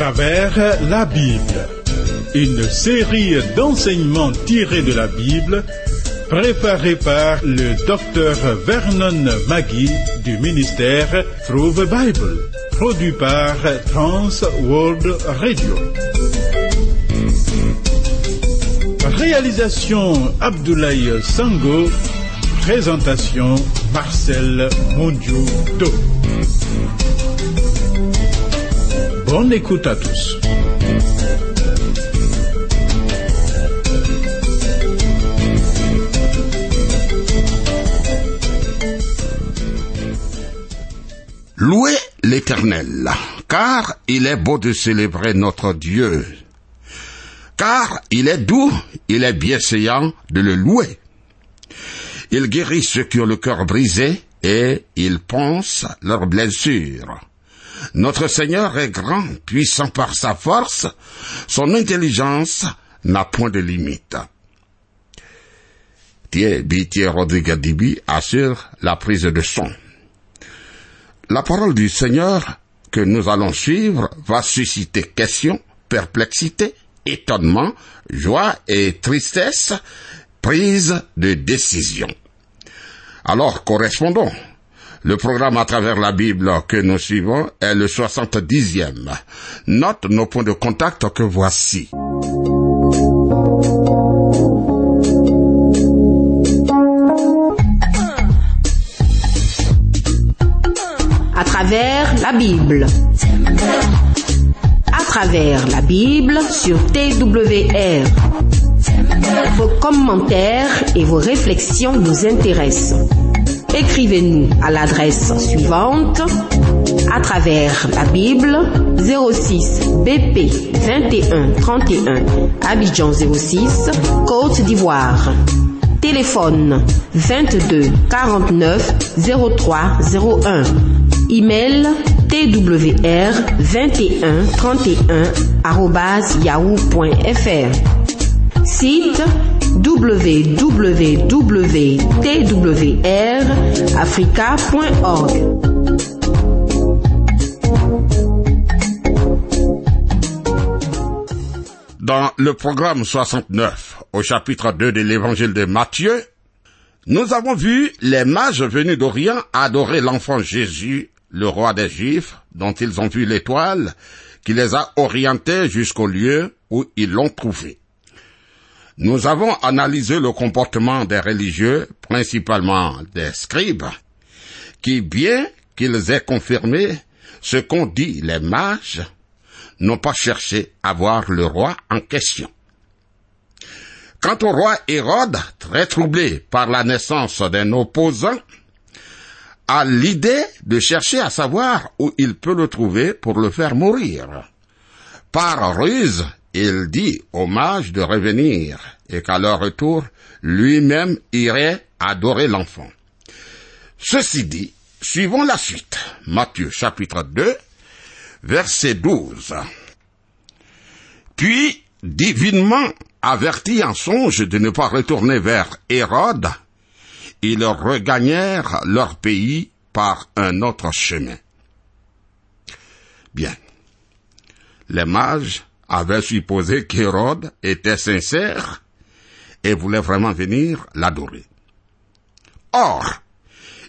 travers la Bible. Une série d'enseignements tirés de la Bible préparée par le docteur Vernon Magui du ministère Through the Bible, produit par Trans World Radio. Réalisation Abdoulaye Sango, présentation Marcel Mondiou Bonne écoute à tous. Louez l'Éternel, car il est beau de célébrer notre Dieu. Car il est doux, il est bienséant de le louer. Il guérit ceux qui ont le cœur brisé et il pense leurs blessures. Notre Seigneur est grand, puissant par sa force, son intelligence n'a point de limite. Thierry Rodriguez assure la prise de son. La parole du Seigneur que nous allons suivre va susciter questions, perplexité, étonnement, joie et tristesse, prise de décision. Alors correspondons. Le programme à travers la Bible que nous suivons est le 70e. Note nos points de contact que voici. À travers la Bible. À travers la Bible sur TWR. Vos commentaires et vos réflexions nous intéressent. Écrivez-nous à l'adresse suivante à travers la Bible 06 BP 21 31 Abidjan 06 Côte d'Ivoire. Téléphone 22 49 03 01. Email twr 21 31 yahoo.fr. Site www.twrafrica.org. Dans le programme 69, au chapitre 2 de l'évangile de Matthieu, nous avons vu les mages venus d'Orient adorer l'enfant Jésus, le roi des Juifs, dont ils ont vu l'étoile, qui les a orientés jusqu'au lieu où ils l'ont trouvé. Nous avons analysé le comportement des religieux, principalement des scribes, qui, bien qu'ils aient confirmé ce qu'ont dit les mages, n'ont pas cherché à voir le roi en question. Quant au roi Hérode, très troublé par la naissance d'un opposant, a l'idée de chercher à savoir où il peut le trouver pour le faire mourir. Par ruse, il dit aux mages de revenir et qu'à leur retour, lui-même irait adorer l'enfant. Ceci dit, suivons la suite. Matthieu chapitre 2, verset 12. Puis, divinement avertis en songe de ne pas retourner vers Hérode, ils regagnèrent leur pays par un autre chemin. Bien. Les mages avaient supposé qu'Hérode était sincère et voulait vraiment venir l'adorer. Or,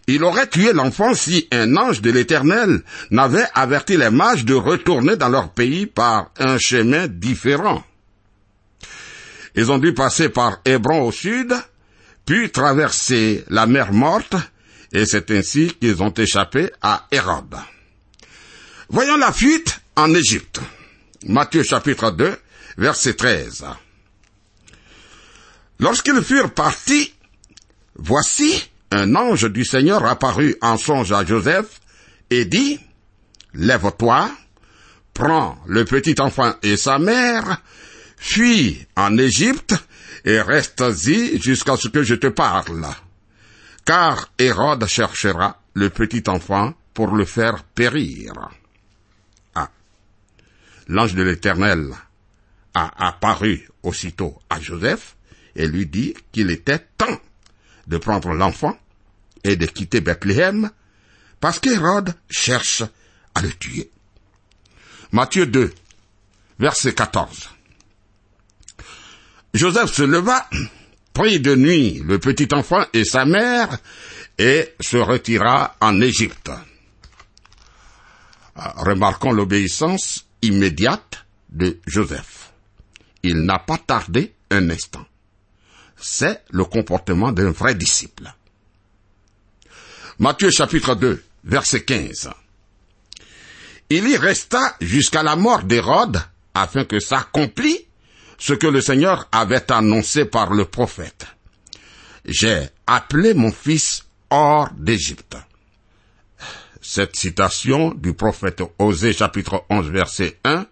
il aurait tué l'enfant si un ange de l'Éternel n'avait averti les mages de retourner dans leur pays par un chemin différent. Ils ont dû passer par Hébron au sud, puis traverser la mer morte, et c'est ainsi qu'ils ont échappé à Hérode. Voyons la fuite en Égypte. Matthieu chapitre 2, verset 13. Lorsqu'ils furent partis, voici un ange du Seigneur apparut en songe à Joseph et dit, Lève-toi, prends le petit enfant et sa mère, fuis en Égypte et reste-y jusqu'à ce que je te parle. Car Hérode cherchera le petit enfant pour le faire périr. L'ange de l'Éternel a apparu aussitôt à Joseph et lui dit qu'il était temps de prendre l'enfant et de quitter Bethléem parce qu'Hérode cherche à le tuer. Matthieu 2, verset 14. Joseph se leva, prit de nuit le petit enfant et sa mère, et se retira en Égypte. Ah, remarquons l'obéissance immédiate de Joseph. Il n'a pas tardé un instant. C'est le comportement d'un vrai disciple. Matthieu chapitre 2, verset 15. Il y resta jusqu'à la mort d'Hérode afin que s'accomplît ce que le Seigneur avait annoncé par le prophète. J'ai appelé mon fils hors d'Égypte. Cette citation du prophète Osée chapitre 11 verset 1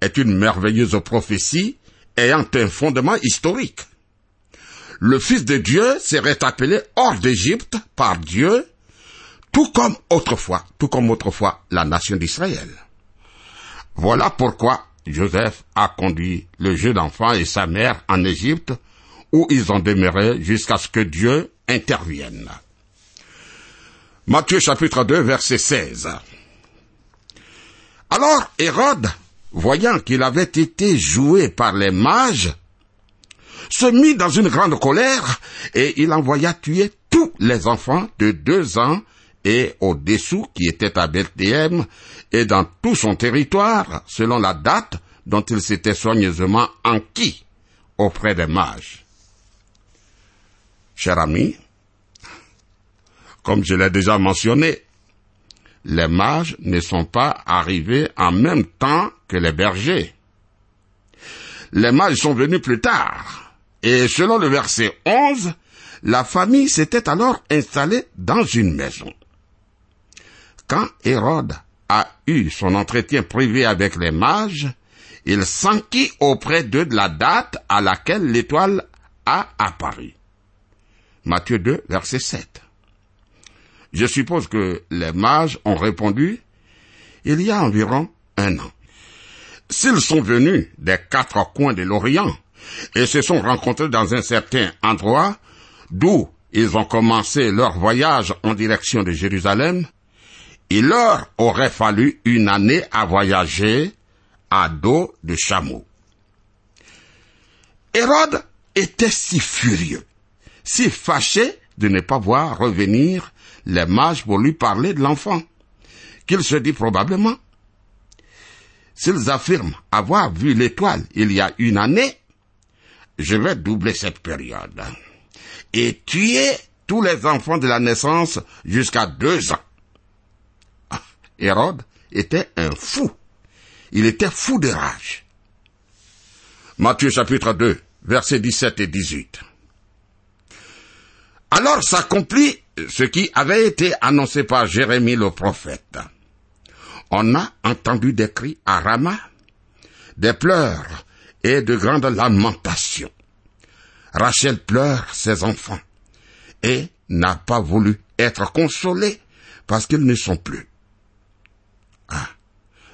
est une merveilleuse prophétie ayant un fondement historique. Le Fils de Dieu serait appelé hors d'Égypte par Dieu, tout comme autrefois, tout comme autrefois la nation d'Israël. Voilà pourquoi Joseph a conduit le jeune enfant et sa mère en Égypte, où ils ont demeuré jusqu'à ce que Dieu intervienne. Matthieu chapitre 2 verset 16. Alors Hérode, voyant qu'il avait été joué par les mages, se mit dans une grande colère et il envoya tuer tous les enfants de deux ans et au-dessous qui étaient à Bethléem et dans tout son territoire selon la date dont il s'était soigneusement enquis auprès des mages. Cher ami, comme je l'ai déjà mentionné, les mages ne sont pas arrivés en même temps que les bergers. Les mages sont venus plus tard. Et selon le verset 11, la famille s'était alors installée dans une maison. Quand Hérode a eu son entretien privé avec les mages, il s'enquit auprès d'eux de la date à laquelle l'étoile a apparu. Matthieu 2, verset 7. Je suppose que les mages ont répondu il y a environ un an. S'ils sont venus des quatre coins de l'Orient et se sont rencontrés dans un certain endroit d'où ils ont commencé leur voyage en direction de Jérusalem, il leur aurait fallu une année à voyager à dos de chameau. Hérode était si furieux, si fâché de ne pas voir revenir les mages pour lui parler de l'enfant, qu'il se dit probablement, s'ils affirment avoir vu l'étoile il y a une année, je vais doubler cette période et tuer tous les enfants de la naissance jusqu'à deux ans. Ah, Hérode était un fou. Il était fou de rage. Matthieu chapitre 2, versets 17 et 18. Alors s'accomplit ce qui avait été annoncé par Jérémie le prophète. On a entendu des cris à Rama, des pleurs et de grandes lamentations. Rachel pleure ses enfants et n'a pas voulu être consolée parce qu'ils ne sont plus. Ah,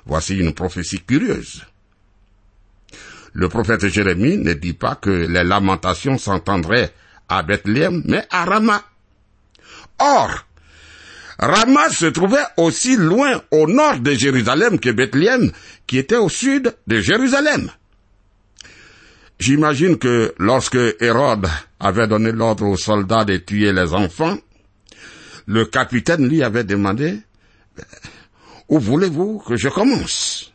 voici une prophétie curieuse. Le prophète Jérémie ne dit pas que les lamentations s'entendraient à Bethléem, mais à Rama. Or, Rama se trouvait aussi loin au nord de Jérusalem que Bethléem, qui était au sud de Jérusalem. J'imagine que lorsque Hérode avait donné l'ordre aux soldats de tuer les enfants, le capitaine lui avait demandé, où voulez-vous que je commence?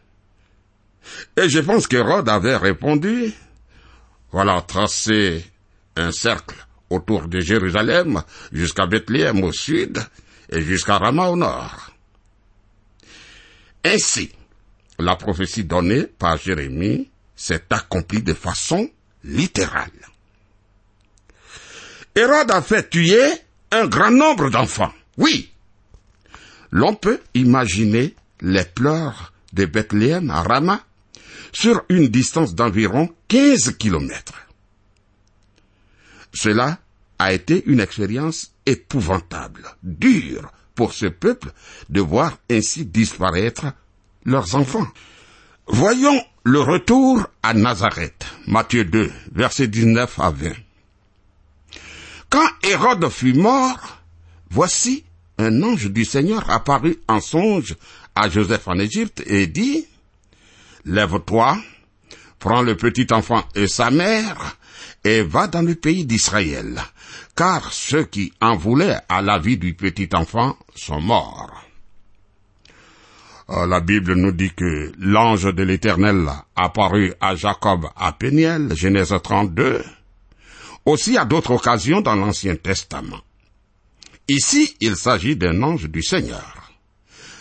Et je pense qu'Hérode avait répondu, voilà, tracé un cercle autour de Jérusalem jusqu'à Bethléem au sud et jusqu'à Rama au nord. Ainsi, la prophétie donnée par Jérémie s'est accomplie de façon littérale. Hérode a fait tuer un grand nombre d'enfants. Oui. L'on peut imaginer les pleurs de Bethléem à Rama sur une distance d'environ 15 kilomètres. Cela a été une expérience épouvantable, dure pour ce peuple de voir ainsi disparaître leurs enfants. Voyons le retour à Nazareth, Matthieu 2, versets 19 à 20. Quand Hérode fut mort, voici un ange du Seigneur apparut en songe à Joseph en Égypte et dit, lève-toi, prends le petit enfant et sa mère, et va dans le pays d'Israël, car ceux qui en voulaient à la vie du petit enfant sont morts. Euh, la Bible nous dit que l'ange de l'Éternel apparut à Jacob à Péniel, Genèse 32, aussi à d'autres occasions dans l'Ancien Testament. Ici, il s'agit d'un ange du Seigneur.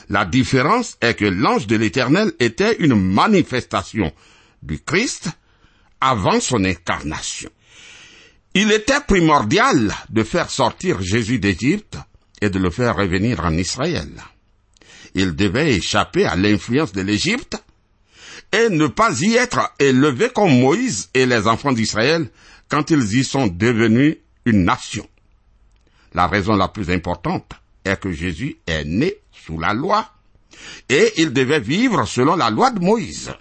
La différence est que l'ange de l'Éternel était une manifestation du Christ avant son incarnation. Il était primordial de faire sortir Jésus d'Égypte et de le faire revenir en Israël. Il devait échapper à l'influence de l'Égypte et ne pas y être élevé comme Moïse et les enfants d'Israël quand ils y sont devenus une nation. La raison la plus importante est que Jésus est né sous la loi et il devait vivre selon la loi de Moïse.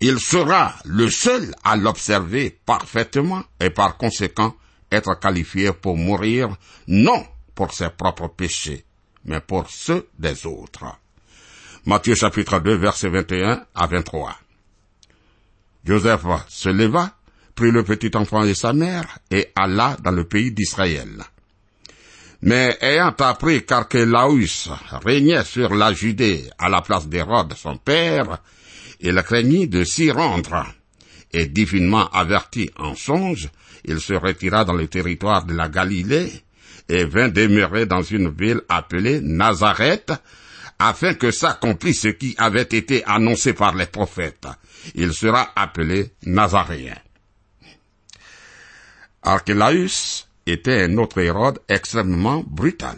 Il sera le seul à l'observer parfaitement et par conséquent être qualifié pour mourir non pour ses propres péchés, mais pour ceux des autres. Matthieu chapitre 2 verset 21 à 23. Joseph se leva, prit le petit enfant et sa mère et alla dans le pays d'Israël. Mais ayant appris qu'Archélaus régnait sur la Judée à la place d'Hérode son père, il craignit de s'y rendre. Et divinement averti en songe, il se retira dans le territoire de la Galilée et vint demeurer dans une ville appelée Nazareth, afin que s'accomplisse ce qui avait été annoncé par les prophètes. Il sera appelé Nazaréen. Archélaus était un autre Hérode extrêmement brutal.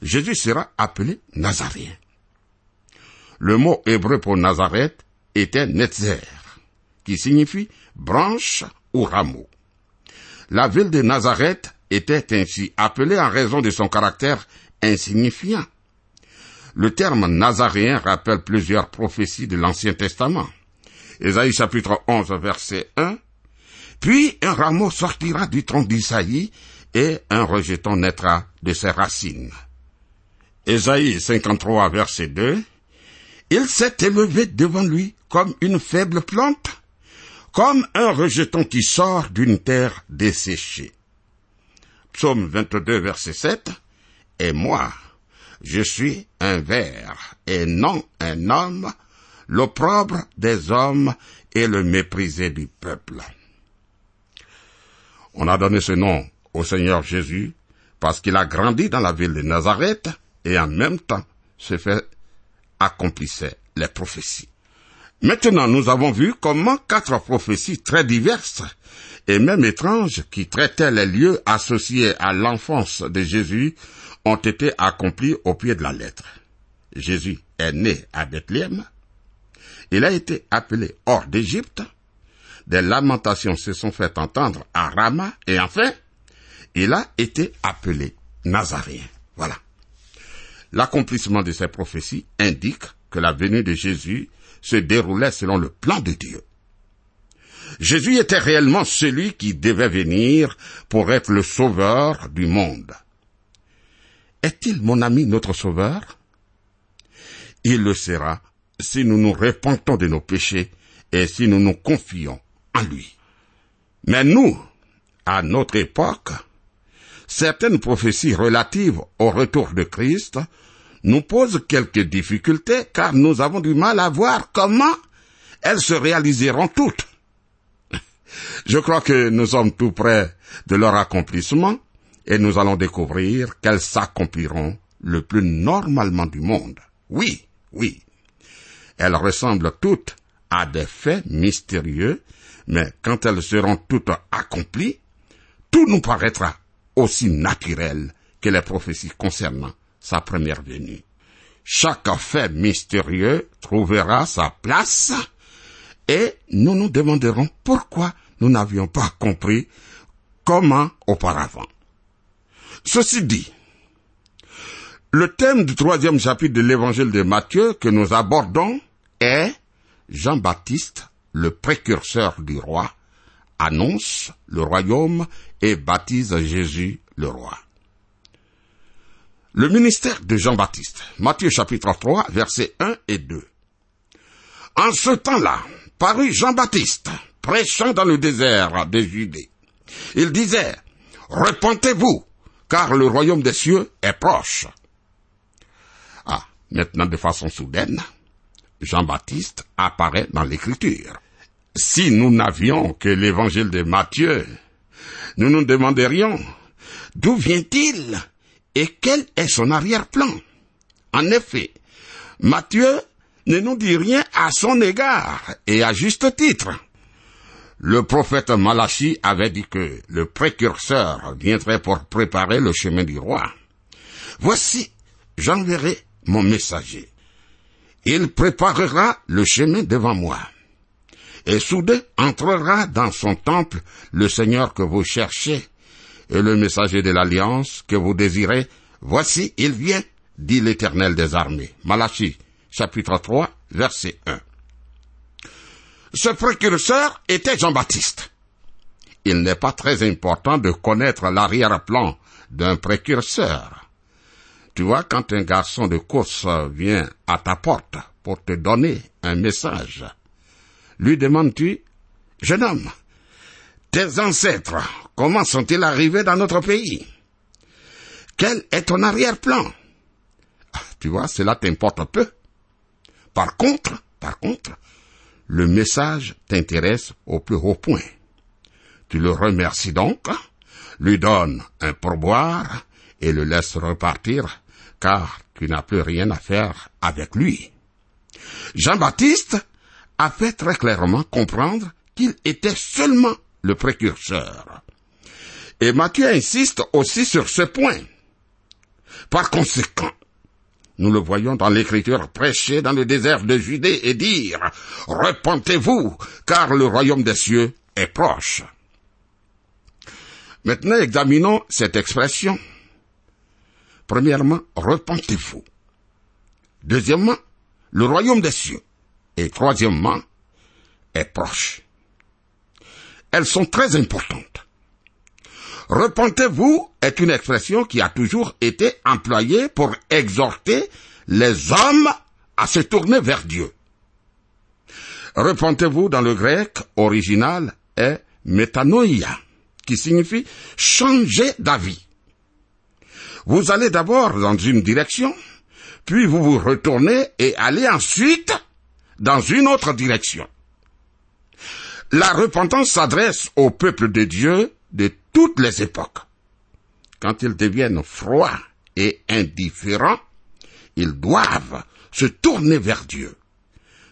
Jésus sera appelé Nazaréen. Le mot hébreu pour Nazareth était Netzer, qui signifie branche ou rameau. La ville de Nazareth était ainsi appelée en raison de son caractère insignifiant. Le terme nazaréen rappelle plusieurs prophéties de l'Ancien Testament. Ésaïe chapitre 11 verset 1 puis un rameau sortira du tronc d'Isaïe et un rejeton naîtra de ses racines. Ésaïe 53 verset 2. Il s'est élevé devant lui comme une faible plante, comme un rejeton qui sort d'une terre desséchée. Psaume 22 verset 7. Et moi, je suis un ver et non un homme, l'opprobre des hommes et le méprisé du peuple. On a donné ce nom au Seigneur Jésus parce qu'il a grandi dans la ville de Nazareth et en même temps se fait accomplissait les prophéties. Maintenant, nous avons vu comment quatre prophéties très diverses et même étranges qui traitaient les lieux associés à l'enfance de Jésus ont été accomplies au pied de la lettre. Jésus est né à Bethléem. Il a été appelé hors d'Égypte des lamentations se sont fait entendre à Rama, et enfin, il a été appelé Nazaréen. Voilà. L'accomplissement de ces prophéties indique que la venue de Jésus se déroulait selon le plan de Dieu. Jésus était réellement celui qui devait venir pour être le sauveur du monde. Est-il mon ami notre sauveur? Il le sera si nous nous repentons de nos péchés et si nous nous confions en lui. Mais nous, à notre époque, certaines prophéties relatives au retour de Christ nous posent quelques difficultés car nous avons du mal à voir comment elles se réaliseront toutes. Je crois que nous sommes tout près de leur accomplissement et nous allons découvrir qu'elles s'accompliront le plus normalement du monde. Oui, oui. Elles ressemblent toutes à des faits mystérieux mais quand elles seront toutes accomplies, tout nous paraîtra aussi naturel que les prophéties concernant sa première venue. Chaque fait mystérieux trouvera sa place et nous nous demanderons pourquoi nous n'avions pas compris comment auparavant. Ceci dit, le thème du troisième chapitre de l'évangile de Matthieu que nous abordons est Jean-Baptiste le précurseur du roi, annonce le royaume et baptise Jésus le roi. Le ministère de Jean-Baptiste, Matthieu chapitre 3, versets 1 et 2. En ce temps-là, parut Jean-Baptiste, prêchant dans le désert de Judée. Il disait, Repentez-vous, car le royaume des cieux est proche. Ah, maintenant de façon soudaine, Jean-Baptiste apparaît dans l'écriture. Si nous n'avions que l'évangile de Matthieu, nous nous demanderions d'où vient-il et quel est son arrière-plan? En effet, Matthieu ne nous dit rien à son égard, et à juste titre. Le prophète Malachi avait dit que le précurseur viendrait pour préparer le chemin du roi. Voici, j'enverrai mon messager. Il préparera le chemin devant moi. Et soudain entrera dans son temple le Seigneur que vous cherchez, et le messager de l'alliance que vous désirez. Voici, il vient, dit l'Éternel des armées. Malachi, chapitre 3, verset 1. Ce précurseur était Jean-Baptiste. Il n'est pas très important de connaître l'arrière-plan d'un précurseur. Tu vois, quand un garçon de course vient à ta porte pour te donner un message, lui demandes-tu, jeune homme, tes ancêtres, comment sont-ils arrivés dans notre pays? Quel est ton arrière-plan? Ah, Tu vois, cela t'importe peu. Par contre, par contre, le message t'intéresse au plus haut point. Tu le remercies donc, lui donnes un pourboire et le laisses repartir, car tu n'as plus rien à faire avec lui. Jean-Baptiste a fait très clairement comprendre qu'il était seulement le précurseur. Et Matthieu insiste aussi sur ce point. Par conséquent, nous le voyons dans l'écriture prêcher dans le désert de Judée et dire, Repentez-vous, car le royaume des cieux est proche. Maintenant, examinons cette expression. Premièrement, repentez-vous. Deuxièmement, le royaume des cieux. Et troisièmement, est proche. Elles sont très importantes. Repentez-vous est une expression qui a toujours été employée pour exhorter les hommes à se tourner vers Dieu. Repentez-vous dans le grec original est metanoia, qui signifie changer d'avis. Vous allez d'abord dans une direction, puis vous vous retournez et allez ensuite dans une autre direction. La repentance s'adresse au peuple de Dieu de toutes les époques. Quand ils deviennent froids et indifférents, ils doivent se tourner vers Dieu.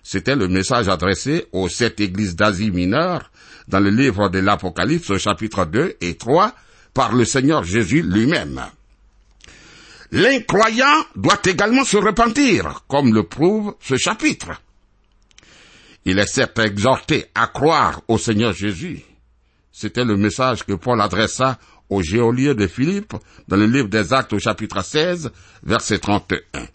C'était le message adressé aux sept églises d'Asie mineure dans le livre de l'Apocalypse au chapitre 2 et 3 par le Seigneur Jésus lui-même. L'incroyant doit également se repentir, comme le prouve ce chapitre. Il est certes exhorté à croire au Seigneur Jésus, c'était le message que Paul adressa au géolier de Philippe dans le livre des Actes au chapitre 16, verset 31.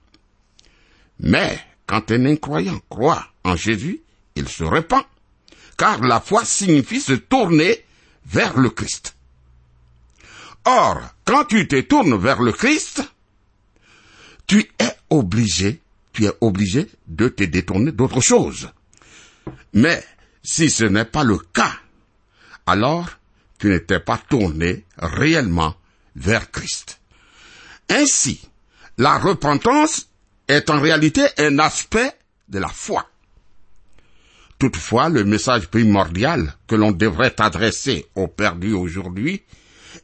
Mais quand un incroyant croit en Jésus, il se repent, car la foi signifie se tourner vers le Christ. Or, quand tu te tournes vers le Christ, tu es obligé, tu es obligé de te détourner d'autre chose. Mais si ce n'est pas le cas, alors tu n'étais pas tourné réellement vers Christ. Ainsi, la repentance est en réalité un aspect de la foi. Toutefois, le message primordial que l'on devrait adresser aux perdus aujourd'hui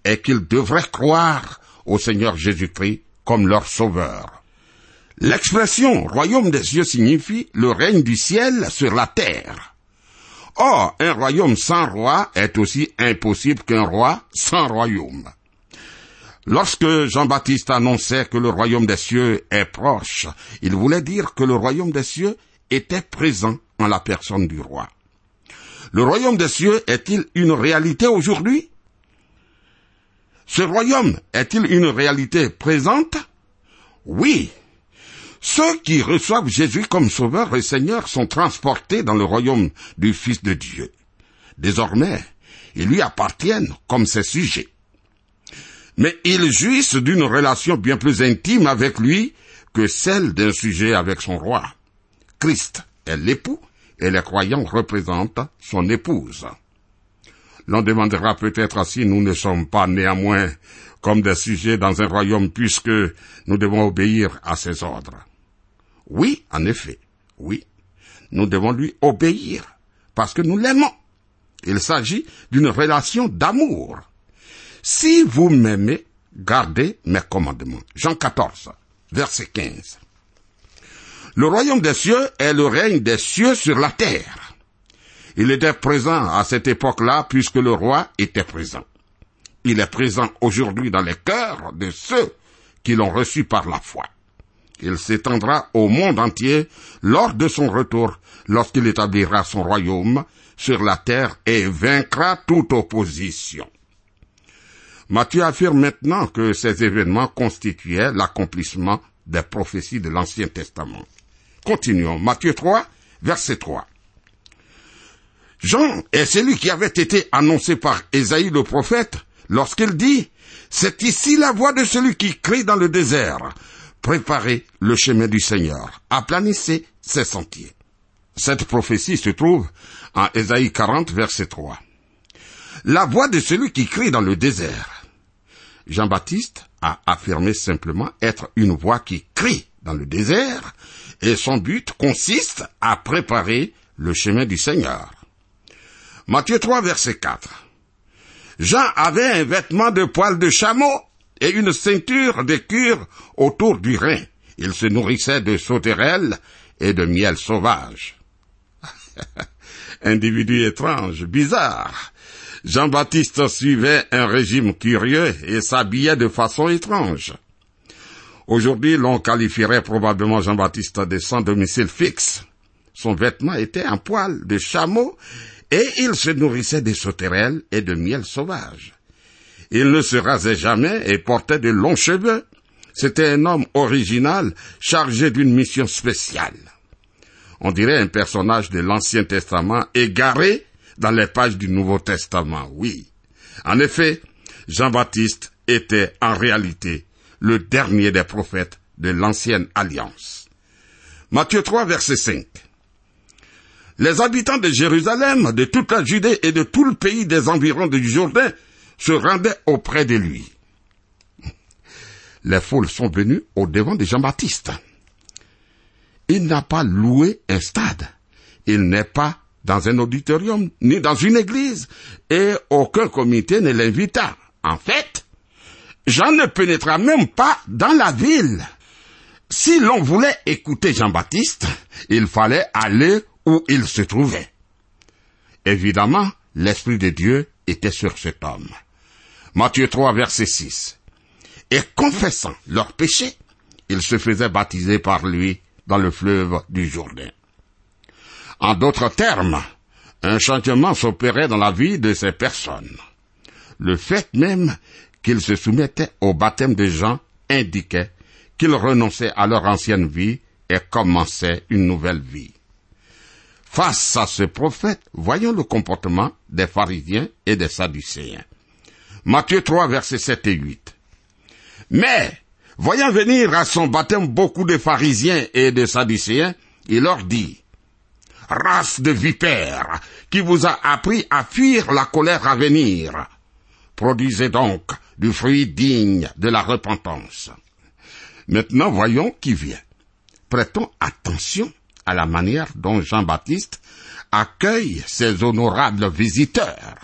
est qu'ils devraient croire au Seigneur Jésus-Christ comme leur sauveur. L'expression royaume des cieux signifie le règne du ciel sur la terre. Or, un royaume sans roi est aussi impossible qu'un roi sans royaume. Lorsque Jean-Baptiste annonçait que le royaume des cieux est proche, il voulait dire que le royaume des cieux était présent en la personne du roi. Le royaume des cieux est-il une réalité aujourd'hui? Ce royaume est-il une réalité présente? Oui, ceux qui reçoivent Jésus comme sauveur et Seigneur sont transportés dans le royaume du Fils de Dieu. Désormais, ils lui appartiennent comme ses sujets. Mais ils jouissent d'une relation bien plus intime avec lui que celle d'un sujet avec son roi. Christ est l'époux et les croyants représentent son épouse. L'on demandera peut-être si nous ne sommes pas néanmoins comme des sujets dans un royaume puisque nous devons obéir à ses ordres. Oui, en effet, oui, nous devons lui obéir parce que nous l'aimons. Il s'agit d'une relation d'amour. Si vous m'aimez, gardez mes commandements. Jean 14, verset 15. Le royaume des cieux est le règne des cieux sur la terre. Il était présent à cette époque-là puisque le roi était présent. Il est présent aujourd'hui dans les cœurs de ceux qui l'ont reçu par la foi. Il s'étendra au monde entier lors de son retour, lorsqu'il établira son royaume sur la terre et vaincra toute opposition. Matthieu affirme maintenant que ces événements constituaient l'accomplissement des prophéties de l'Ancien Testament. Continuons. Matthieu 3, verset 3. Jean est celui qui avait été annoncé par Ésaïe le prophète lorsqu'il dit, c'est ici la voix de celui qui crie dans le désert. Préparez le chemin du Seigneur. Aplanissez ses sentiers. Cette prophétie se trouve en Ésaïe 40, verset 3. La voix de celui qui crie dans le désert. Jean-Baptiste a affirmé simplement être une voix qui crie dans le désert, et son but consiste à préparer le chemin du Seigneur. Matthieu 3, verset 4. Jean avait un vêtement de poils de chameau et une ceinture de autour du rein. Il se nourrissait de sauterelles et de miel sauvage. Individu étrange, bizarre. Jean-Baptiste suivait un régime curieux et s'habillait de façon étrange. Aujourd'hui, l'on qualifierait probablement Jean-Baptiste de sans domicile fixe. Son vêtement était un poil de chameau et il se nourrissait de sauterelles et de miel sauvage. Il ne se rasait jamais et portait de longs cheveux. C'était un homme original, chargé d'une mission spéciale. On dirait un personnage de l'Ancien Testament égaré dans les pages du Nouveau Testament, oui. En effet, Jean-Baptiste était en réalité le dernier des prophètes de l'Ancienne Alliance. Matthieu 3, verset 5. Les habitants de Jérusalem, de toute la Judée et de tout le pays des environs du Jourdain se rendaient auprès de lui. Les foules sont venues au devant de Jean-Baptiste. Il n'a pas loué un stade. Il n'est pas dans un auditorium ni dans une église et aucun comité ne l'invita. En fait, Jean ne pénétra même pas dans la ville. Si l'on voulait écouter Jean-Baptiste, il fallait aller où il se trouvait. Évidemment, l'Esprit de Dieu était sur cet homme. Matthieu 3, verset 6. Et confessant leurs péchés, ils se faisaient baptiser par lui dans le fleuve du Jourdain. En d'autres termes, un changement s'opérait dans la vie de ces personnes. Le fait même qu'ils se soumettaient au baptême de Jean indiquait qu'ils renonçaient à leur ancienne vie et commençaient une nouvelle vie. Face à ce prophète, voyons le comportement des pharisiens et des sadducéens. Matthieu 3, versets 7 et 8. Mais, voyant venir à son baptême beaucoup de pharisiens et de sadducéens, il leur dit, Race de vipères, qui vous a appris à fuir la colère à venir. Produisez donc du fruit digne de la repentance. Maintenant voyons qui vient. Prêtons attention à la manière dont Jean-Baptiste accueille ses honorables visiteurs.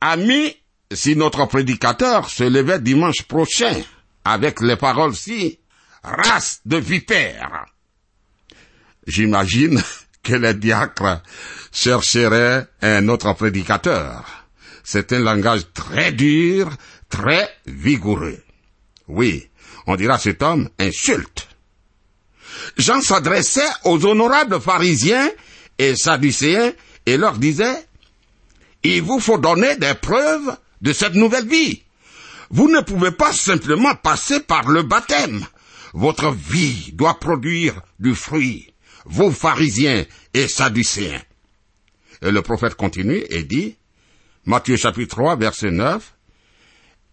Amis, si notre prédicateur se levait dimanche prochain avec les paroles si race de vipères, j'imagine que les diacres chercheraient un autre prédicateur. C'est un langage très dur, très vigoureux. Oui, on dira cet homme insulte. Jean s'adressait aux honorables pharisiens et sadducéens et leur disait, il vous faut donner des preuves de cette nouvelle vie. Vous ne pouvez pas simplement passer par le baptême. Votre vie doit produire du fruit, vous pharisiens et sadducéens. Et le prophète continue et dit, Matthieu chapitre 3 verset 9,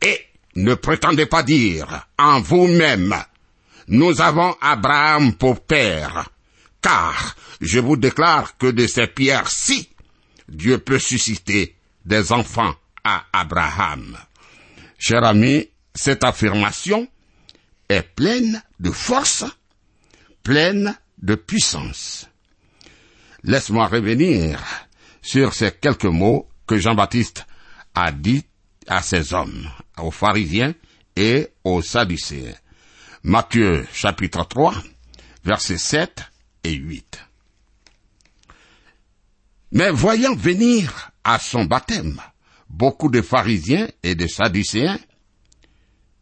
Et ne prétendez pas dire en vous-même, nous avons Abraham pour père, car je vous déclare que de ces pierres-ci, Dieu peut susciter des enfants à Abraham. Cher ami, cette affirmation est pleine de force, pleine de puissance. Laisse-moi revenir sur ces quelques mots que Jean-Baptiste a dit à ces hommes, aux pharisiens et aux sadducéens. Matthieu chapitre 3, versets 7 et 8. Mais voyant venir à son baptême beaucoup de pharisiens et de sadducéens,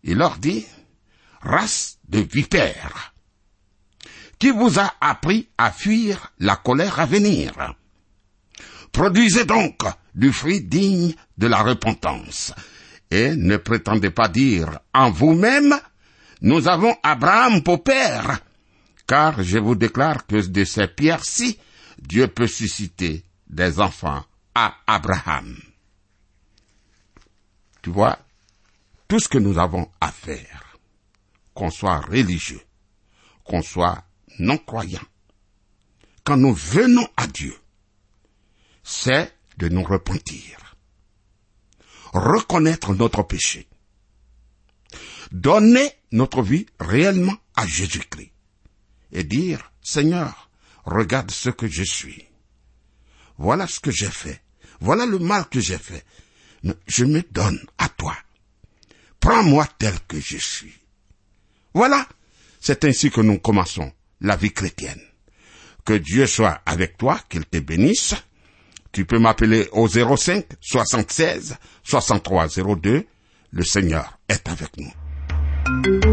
il leur dit, race de vipères, qui vous a appris à fuir la colère à venir. Produisez donc du fruit digne de la repentance, et ne prétendez pas dire en vous-même, nous avons Abraham pour père, car je vous déclare que de ces pierres-ci, Dieu peut susciter des enfants à Abraham. Tu vois, tout ce que nous avons à faire, qu'on soit religieux, qu'on soit non-croyant, quand nous venons à Dieu, c'est de nous repentir, reconnaître notre péché, donner notre vie réellement à Jésus-Christ et dire, Seigneur, regarde ce que je suis. Voilà ce que j'ai fait. Voilà le mal que j'ai fait. Je me donne à toi. Prends-moi tel que je suis. Voilà. C'est ainsi que nous commençons la vie chrétienne. Que Dieu soit avec toi, qu'il te bénisse. Tu peux m'appeler au 05 76 63 02. Le Seigneur est avec nous.